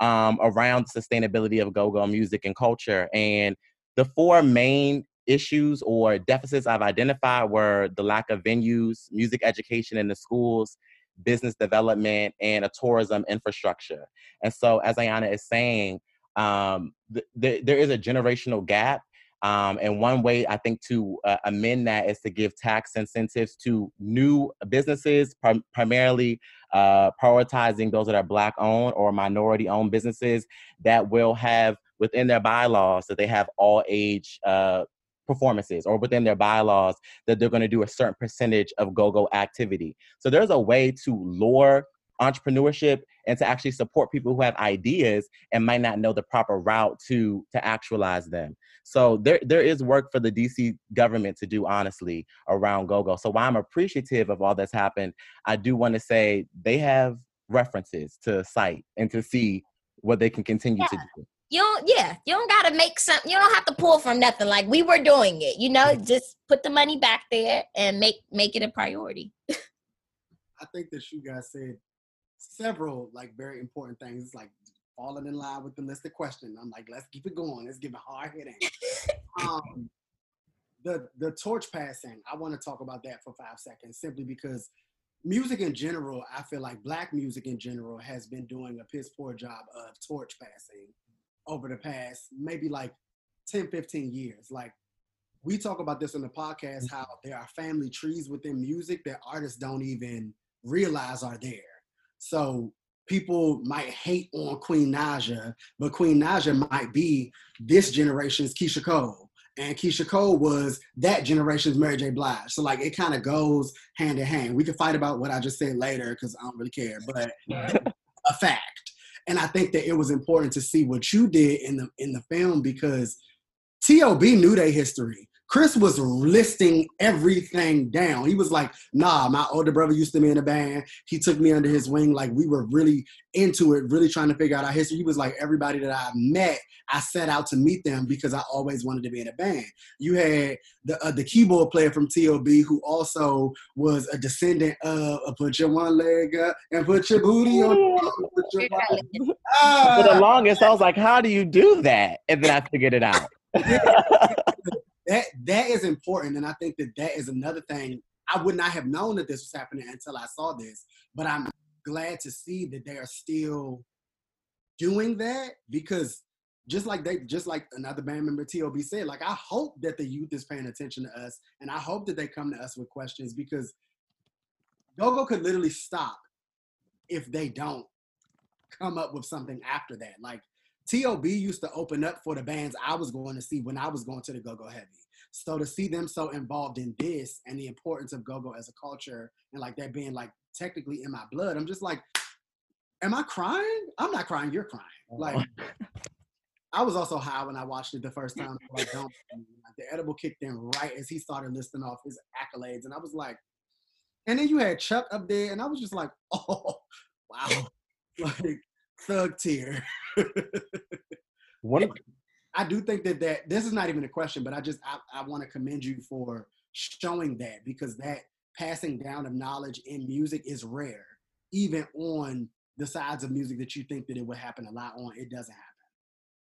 um, around sustainability of Go Go music and culture. And the four main issues or deficits I've identified were the lack of venues, music education in the schools, business development, and a tourism infrastructure. And so, as Ayanna is saying, um, th- th- there is a generational gap. Um, and one way I think to uh, amend that is to give tax incentives to new businesses, prim- primarily uh, prioritizing those that are Black owned or minority owned businesses that will have within their bylaws that they have all age uh, performances or within their bylaws that they're going to do a certain percentage of go-go activity. So there's a way to lure entrepreneurship and to actually support people who have ideas and might not know the proper route to to actualize them. So there there is work for the DC government to do honestly around go-go. So while I'm appreciative of all that's happened, I do want to say they have references to cite and to see what they can continue Yeah. to do. You don't, yeah, you don't gotta make something. You don't have to pull from nothing. Like we were doing it, you know. Just put the money back there and make make it a priority. I think that you guys said several like very important things. It's like falling in line with the list of questions. I'm like, let's keep it going. Let's give it hard hitting. um, the the torch passing. I want to talk about that for five seconds, simply because music in general, I feel like black music in general has been doing a piss poor job of torch passing over the past maybe like 10, 15 years. Like we talk about this on the podcast, mm-hmm. how there are family trees within music that artists don't even realize are there. So people might hate on Queen Naija, but Queen Naija might be this generation's Keyshia Cole. And Keyshia Cole was that generation's Mary J. Blige. So like it kind of goes hand in hand. We can fight about what I just said later because I don't really care, but a fact. And I think that it was important to see what you did in the in the film because T.O.B. knew their history. Chris was listing everything down. He was like, nah, my older brother used to be in a band. He took me under his wing. Like we were really into it, really trying to figure out our history. He was like, everybody that I met, I set out to meet them because I always wanted to be in a band. You had the uh, the keyboard player from T.O.B. who also was a descendant of uh, put your one leg up and put your booty on. Put your body- For the Ah! longest, I was like, how do you do that? And then I figured it out. that that is important and i think that that is another thing. I would not have known that this was happening until i saw this but i'm glad to see that they are still doing that because just like they just like another band member tob said like i hope that the youth is paying attention to us and i hope that they come to us with questions because gogo could literally stop if they don't come up with something after that. Like T.O.B. used to open up for the bands I was going to see when I was going to the Go-Go Heavy. So to see them so involved in this and the importance of Go-Go as a culture and like that being like technically in my blood, I'm just like, am I crying? I'm not crying, you're crying. Oh. Like I was also high when I watched it the first time. Like, the edible kicked in right as he started listing off his accolades. And I was like, and then you had Chuck up there, and I was just like, oh, wow. Like thug tear. One of, I do think that that this is not even a question, but I just I, I want to commend you for showing that because that passing down of knowledge in music is rare, even on the sides of music that you think that it would happen a lot on. It doesn't happen.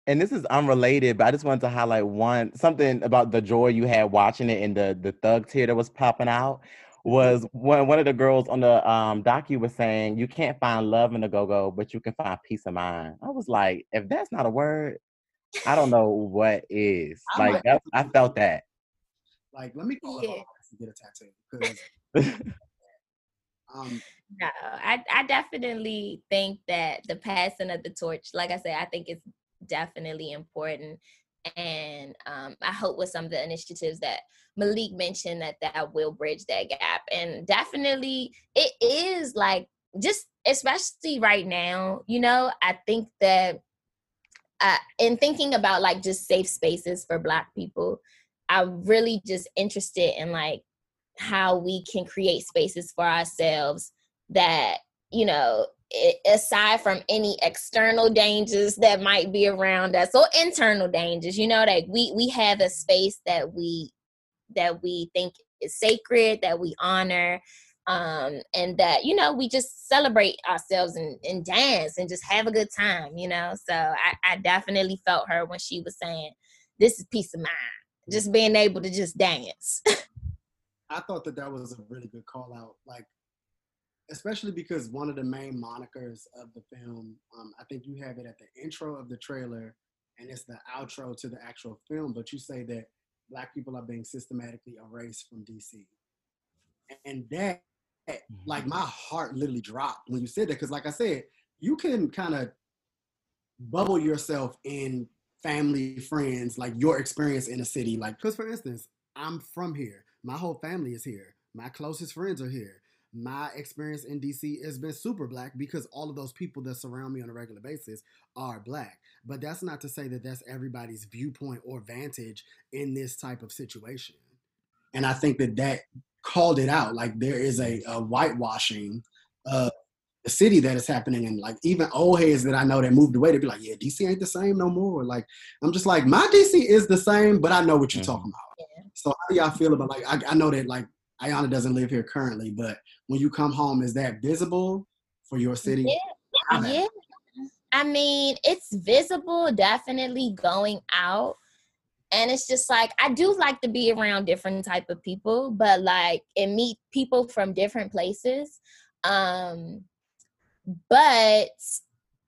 and this is unrelated, but I just wanted to highlight one something about the joy you had watching it and the the thug tear that was popping out was when one of the girls on the um docu was saying you can't find love in the go-go, but you can find peace of mind. I was like, if that's not a word, I don't know what is. I Like might- that, I felt that. Like, let me call Yeah. up and get a tattoo because um, No, I, I definitely think that the passing of the torch, like I said, I think it's definitely important. And um, I hope with some of the initiatives that Maleke mentioned that that will bridge that gap. And definitely, it is like just especially right now, you know, I think that uh, in thinking about like just safe spaces for Black people, I'm really just interested in like how we can create spaces for ourselves that you know aside from any external dangers that might be around us or internal dangers you know that we we have a space that we that we think is sacred that we honor um and that you know we just celebrate ourselves and, and dance and just have a good time you know so I, I definitely felt her when she was saying this is peace of mind just being able to just dance I thought that that was a really good call out. Like, especially because one of the main monikers of the film, um, I think you have it at the intro of the trailer, and it's the outro to the actual film. But you say that black people are being systematically erased from DC, and that, like, mm-hmm. my heart literally dropped when you said that. Because, like I said, you can kind of bubble yourself in family, friends, like your experience in a city. Like, because for instance, I'm from here. My whole family is here. My closest friends are here. My experience in DC has been super black because all of those people that surround me on a regular basis are black. But that's not to say that that's everybody's viewpoint or vantage in this type of situation. And I think that that called it out. Like there is a, a whitewashing of the city that is happening, and like even old heads that I know that moved away, they'd be like, "Yeah, DC ain't the same no more." Like I'm just like, my DC is the same, but I know what you're mm-hmm. talking about. So how do y'all feel about like I, I know that like Ayanna doesn't live here currently, but when you come home, is that visible for your city? Yeah. yeah. I mean, it's visible, definitely going out. And it's just like I do like to be around different type of people, but like and meet people from different places. Um but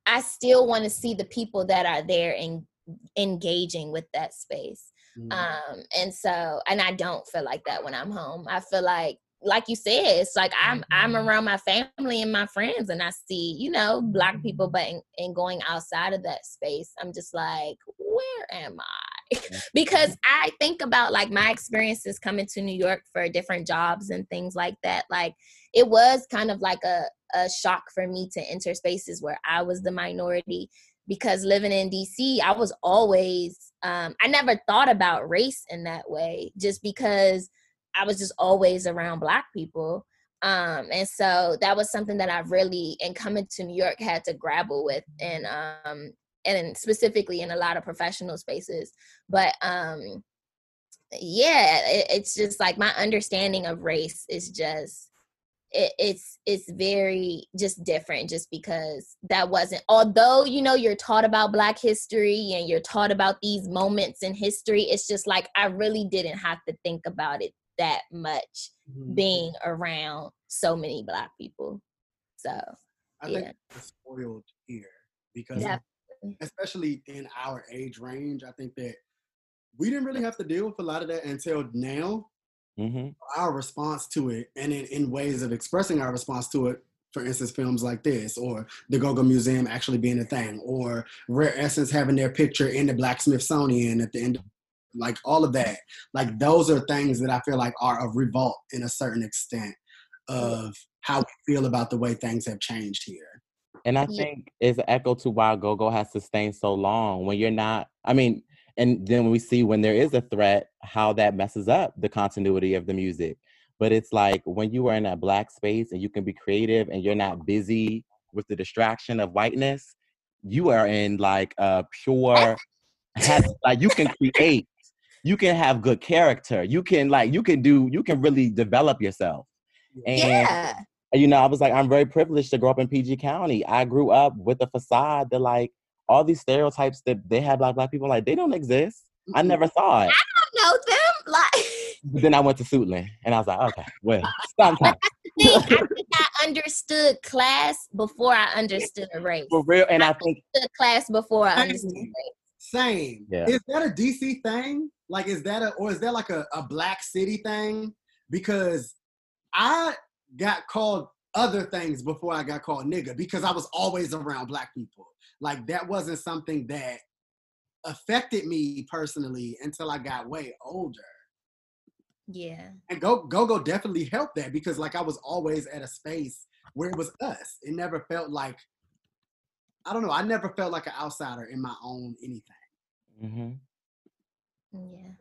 I still want to see the people that are there and engaging with that space. Mm-hmm. Um, and so, and I don't feel like that when I'm home. I feel like, like you said, it's like I'm I'm mm-hmm. around my family and my friends, and I see you know black people, mm-hmm. but in, in going outside of that space, I'm just like, where am I? because I think about like my experiences coming to New York for different jobs and things like that. Like it was kind of like a a shock for me to enter spaces where I was the minority because living in DC, I was always, um, I never thought about race in that way just because I was just always around Black people. Um, and so that was something that I really, in coming to New York, had to grapple with, and um, and specifically in a lot of professional spaces. But um, yeah, it, it's just like my understanding of race is just it, it's it's very just different just because that wasn't although you know you're taught about black history and you're taught about these moments in history it's just like i really didn't have to think about it that much mm-hmm. being around so many black people so i yeah. think we're spoiled here because especially in our age range i think that we didn't really have to deal with a lot of that until now mm-hmm. our response to it and in, in ways of expressing our response to it for instance, films like this, or the Go Go Museum actually being a thing, or Rare Essence having their picture in the Black Smithsonian at the end, of, like all of that. Like those are things that I feel like are a revolt in a certain extent of how we feel about the way things have changed here. And I think it's an echo to why Go Go has sustained so long. When you're not, I mean, and then we see when there is a threat how that messes up the continuity of the music but it's like when you are in that black space and you can be creative and you're not busy with the distraction of whiteness you are in like a pure like you can create you can have good character you can like you can do you can really develop yourself and yeah. you know i was like i'm very privileged to grow up in pg county i grew up with a facade that like all these stereotypes that they have about black people, like they don't exist. I never saw it. I don't know them. Like but then I went to Suitland and I was like, okay, well, sometimes. I think I understood class before I understood race. For real, and I, I think class before I understood race. Same. Yeah. Is that a DC thing? Like, is that a or is that like a, a black city thing? Because I got called other things before I got called nigga because I was always around black people. Like that wasn't something that affected me personally until I got way older. Yeah. And go go go definitely helped that because like I was always at a space where it was us. It never felt like I don't know. I never felt like an outsider in my own anything. Hmm Yeah.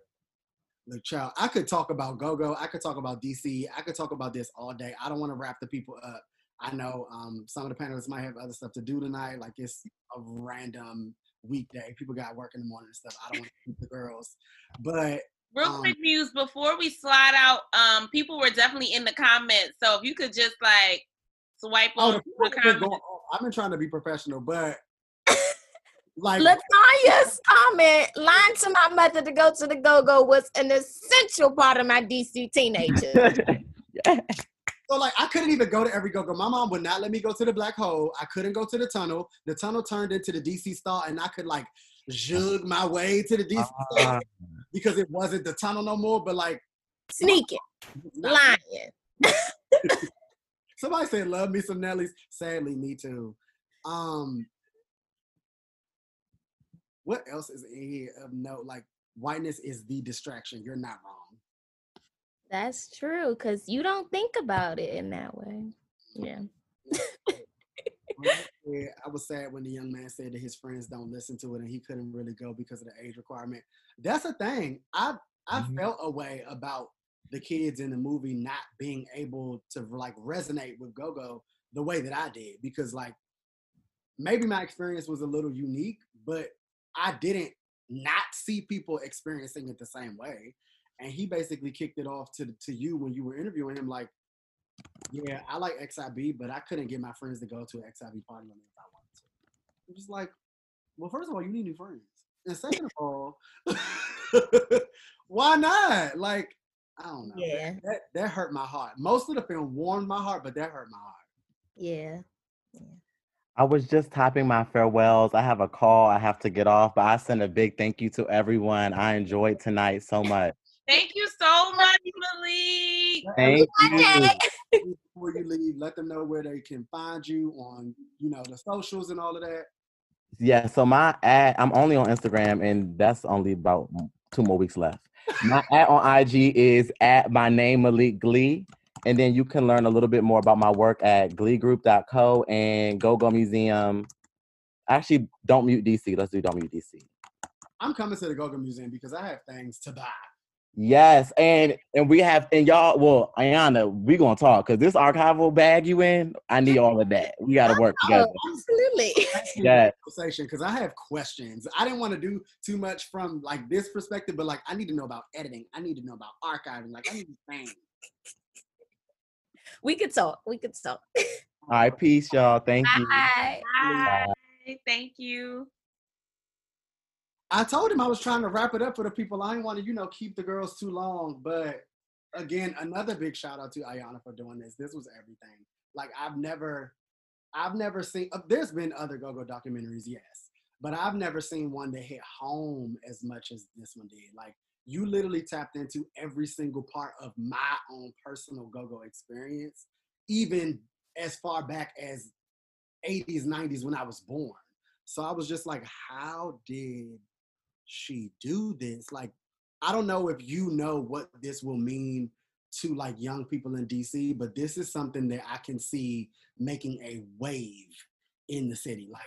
Look, child, I could talk about Go Go. I could talk about DC. I could talk about this all day. I don't want to wrap the people up. I know um, some of the panelists might have other stuff to do tonight. Like it's a random weekday. People got work in the morning and stuff. I don't want to keep the girls, but Real Um, quick news before we slide out, um, people were definitely in the comments. So if you could just like swipe oh, on the the people have been comments. going. I've been trying to be professional, but like Latanya's comment, lying to my mother to go to the go-go was an essential part of my DC teenager. So like I couldn't even go to every go-go. My mom would not let me go to the black hole. I couldn't go to the tunnel. The tunnel turned into the DC Star, and I could like jug my way to the DC Ah. Star because it wasn't the tunnel no more. But like Sneaking, lying. somebody said love me some Nellie's. Sadly, me too. Um what else is in here of note? Like whiteness is the distraction. You're not wrong. That's true, because you don't think about it in that way. Yeah. I was sad when the young man said that his friends don't listen to it and he couldn't really go because of the age requirement. That's a thing. I I Mhm. felt a way about the kids in the movie not being able to like resonate with Gogo the way that I did because like maybe my experience was a little unique, but I didn't not see people experiencing it the same way. And he basically kicked it off to to you when you were interviewing him like yeah, I like XIB, but I couldn't get my friends to go to an XIB party with me if I wanted to. I'm just like, well, first of all, you need new friends. And second of all, why not? Like, I don't know. Yeah. That, that hurt my heart. Most of the film warmed my heart, but that hurt my heart. Yeah. I was just typing my farewells. I have a call I have to get off, but I send a big thank you to everyone. I enjoyed tonight so much. Thank you so much, Maleke. Thank you. Before you leave, let them know where they can find you on, you know, the socials and all of that. Yeah, so my ad, I'm only on Instagram, and that's only about two more weeks left. My ad on IG is at my name Maleke Glee, and then you can learn a little bit more about my work at gleegroup.co and Go Go Museum. Actually, don't mute DC. Let's do don't mute DC. I'm coming to the Gogo Museum because I have things to buy. Yes, and and we have and y'all. Well, Ayanna, we gonna talk because this archival bag you in, I need all of that. We got to work together. Absolutely. Yeah. conversation because I have questions. I didn't want to do too much from like this perspective, but like I need to know about editing. I need to know about archiving. Like I need things. We could talk. We could talk. All right, peace, y'all. Thank you. Bye. Bye. Thank you. I told him I was trying to wrap it up for the people. I didn't want to, you know, keep the girls too long. But again, another big shout out to Ayanna for doing this. This was everything. Like I've never, I've never seen. Uh, there's been other go-go documentaries, yes, but I've never seen one that hit home as much as this one did. Like you literally tapped into every single part of my own personal go-go experience, even as far back as 80s, 90s when I was born. So I was just like, how did she do this? Like, I don't know if you know what this will mean to like young people in DC, but this is something that I can see making a wave in the city. Like,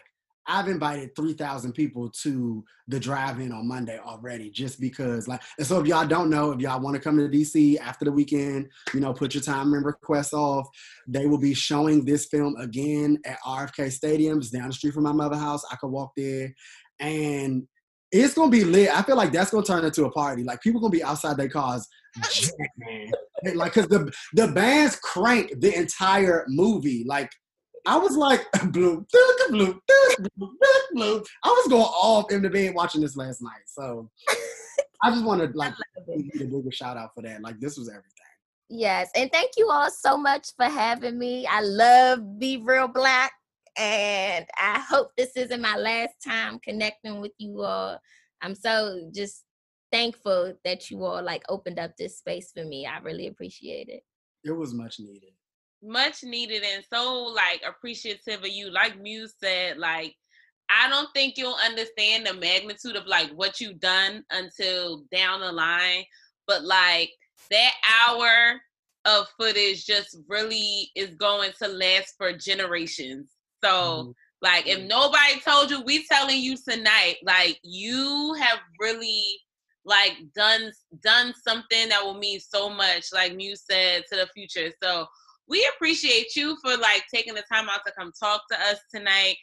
I've invited 3,000 people to the drive-in on Monday already, just because like, and so if y'all don't know, if y'all want to come to DC after the weekend, you know, put your time and requests off. They will be showing this film again at RFK Stadiums down the street from my mother house. I could walk there and it's gonna be lit. I feel like that's gonna turn into a party. Like people gonna be outside their cars, jamming. like because the the bands crank the entire movie. Like I was like blue, blue, blue, blue, blue. I was going off in the bed watching this last night. So I just want to like give the bigger shout out for that. Like this was everything. Yes, and thank you all so much for having me. I love Be Reel Black, and I hope this isn't my last time connecting with you all. I'm so just thankful that you all like opened up this space for me. I really appreciate it. It was much needed. Much needed and so like appreciative of you. Like Muse said, like I don't think you'll understand the magnitude of like what you've done until down the line. But like that hour of footage just really is going to last for generations. So mm-hmm. like if nobody told you, we telling you tonight, like you have really like done done something that will mean so much, like Muse said, to the future. So we appreciate you for like taking the time out to come talk to us tonight.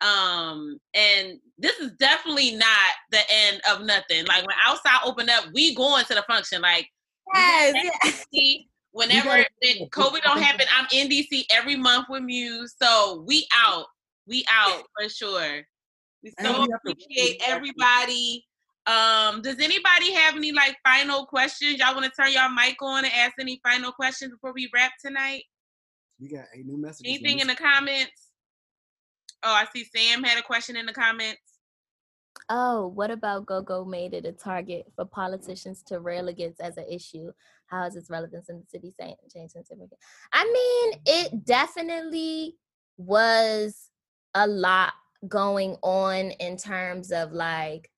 Um, and this is definitely not the end of nothing. Like when outside open up, we going to the function. Like yes, whenever COVID don't happen, I'm in DC every month with Muse. So we out. We out for sure. We so appreciate everybody. Um, does anybody have any like final questions? Y'all want to turn y'all mic on and ask any final questions before we wrap tonight? We got a new message. Anything in the comments? Oh, I see Sam had a question in the comments. Oh, what about GoGo made it a target for politicians to rail against as an issue? How is its relevance in the city change significant? I mean, it definitely was a lot going on in terms of like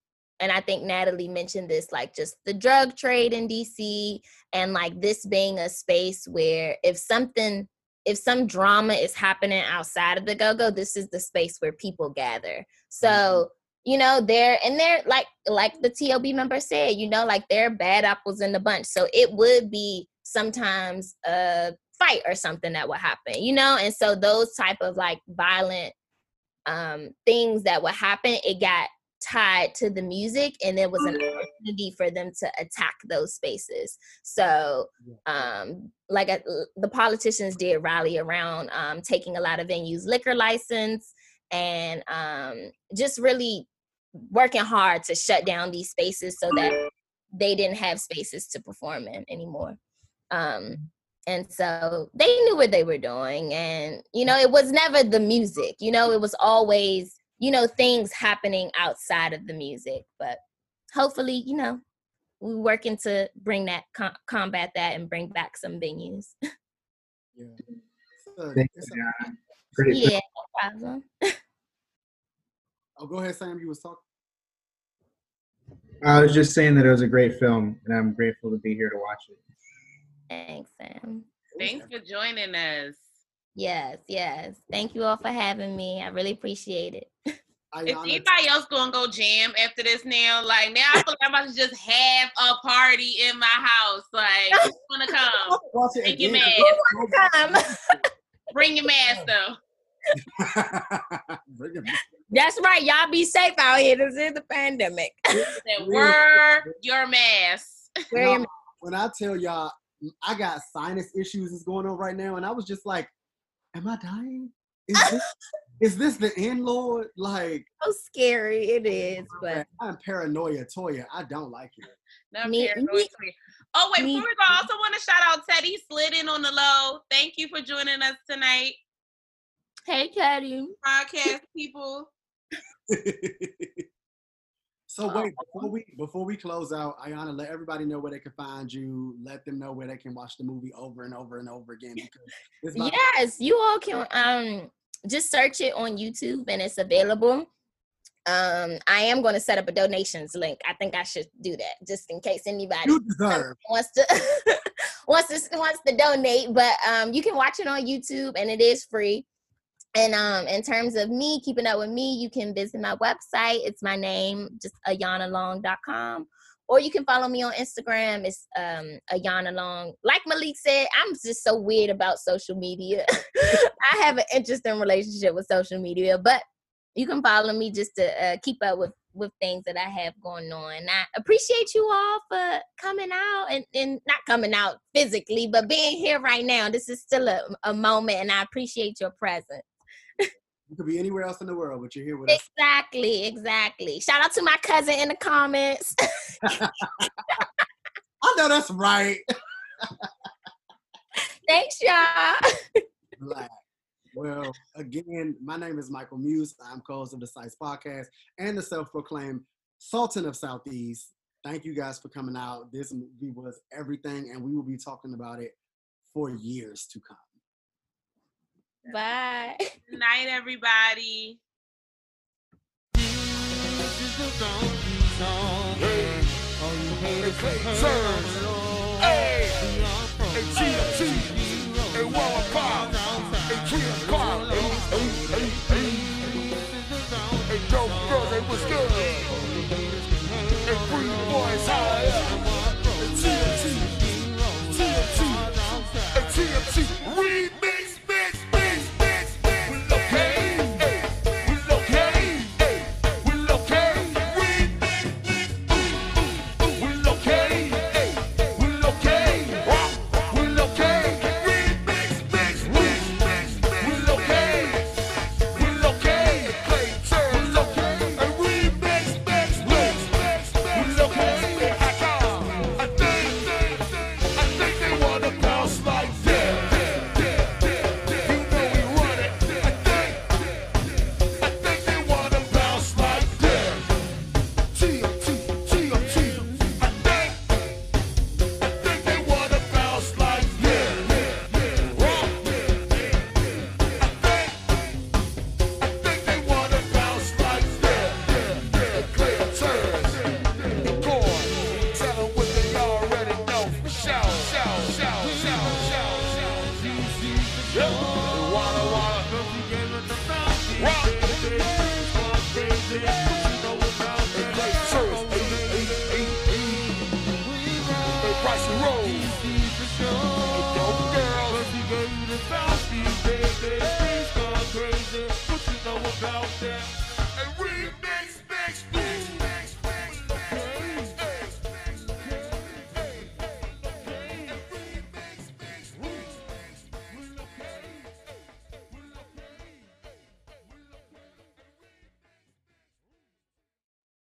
and I think Natalie mentioned this, like just the drug trade in DC, and like this being a space where if something if some drama is happening outside of the go-go this is the space where people gather. So mm-hmm. you know they're and they're like like the tob member said you know like they're bad apples in the bunch. So it would be sometimes a fight or something that would happen you know? And so those type of like violent um things that would happen it got tied to the music and there was an opportunity for them to attack those spaces. So um like uh, the politicians did rally around um taking a lot of venues liquor license and um just really working hard to shut down these spaces so that they didn't have spaces to perform in anymore. Um and so they knew what they were doing and you know it was never the music you know it was always you know, things happening outside of the music. But hopefully, you know, we're working to bring that com- combat that and bring back some venues. yeah. So, Great. Yeah, no problem. oh, go ahead, Sam. You was talking. I was just saying that it was a great film, and I'm grateful to be here to watch it. Thanks, Sam. Thanks for joining us. Yes, yes. Thank you all for having me. I really appreciate it. If anybody else gonna go jam after this now, like now I feel like I'm about to just have a party in my house. Like, who's gonna come? Bring your mask. Come. Bring your mask though. That's right. Y'all be safe out here. This is the pandemic. Wear your mask. Wear your mask. When I tell y'all, I got sinus issues is going on right now, and I was just like, am I dying? Is this, is this the end, Lord? Like so scary it oh is, but I'm paranoia Toya. I don't like it. No, me, paranoia me, Oh wait, me, before we go, I also want to shout out Teddy slid in on the low. Thank you for joining us tonight. Hey Teddy. Podcast people. So oh, wait, before we before we close out, Ayanna, let everybody know where they can find you. Let them know where they can watch the movie over and over and over again. Because Yes, you all can um just search it on YouTube and it's available. Um, I am going to set up a donations link. I think I should do that just in case anybody wants to wants to wants to donate. But um, you can watch it on YouTube and it is free. And um, in terms of me keeping up with me, you can visit my website. It's my name, just ayannalong.com. Or you can follow me on Instagram. It's um. Like Maleke said, I'm just so weird about social media. I have an interesting relationship with social media, but you can follow me just to uh, keep up with with things that I have going on. I appreciate you all for coming out and, and not coming out physically, but being here right now. This is still a, a moment, and I appreciate your presence. You could be anywhere else in the world, but you're here with us. Exactly, exactly. Shout out to my cousin in the comments. I know that's right. Thanks, y'all. Black. Well, again, my name is Michael Muse. I'm co-host of the Psyce Podcast and the self-proclaimed Sultan of Southeast. Thank you guys for coming out. This movie was everything, and we will be talking about it for years to come. Bye. Good night, everybody. Hey, hey, hey, hey, hey, hey, hey, hey, hey, hey, hey, hey,